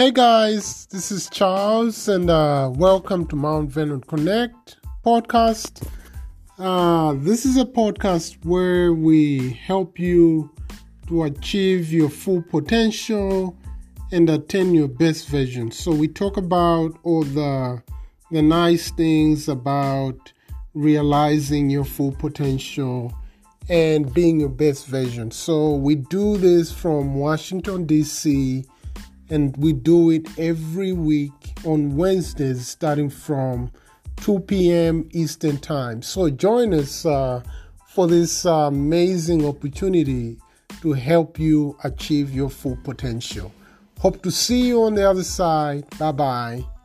Hey guys, this is Charles, and uh, welcome to Mount Vernon Connect podcast. Uh, this is a podcast where we help you to achieve your full potential and attain your best version. So we talk about all the the nice things about realizing your full potential and being your best version. So we do this from Washington D.C and we do it every week on Wednesdays starting from 2 p.m. Eastern Time. So join us uh, for this uh, amazing opportunity to help you achieve your full potential. Hope to see you on the other side. Bye bye.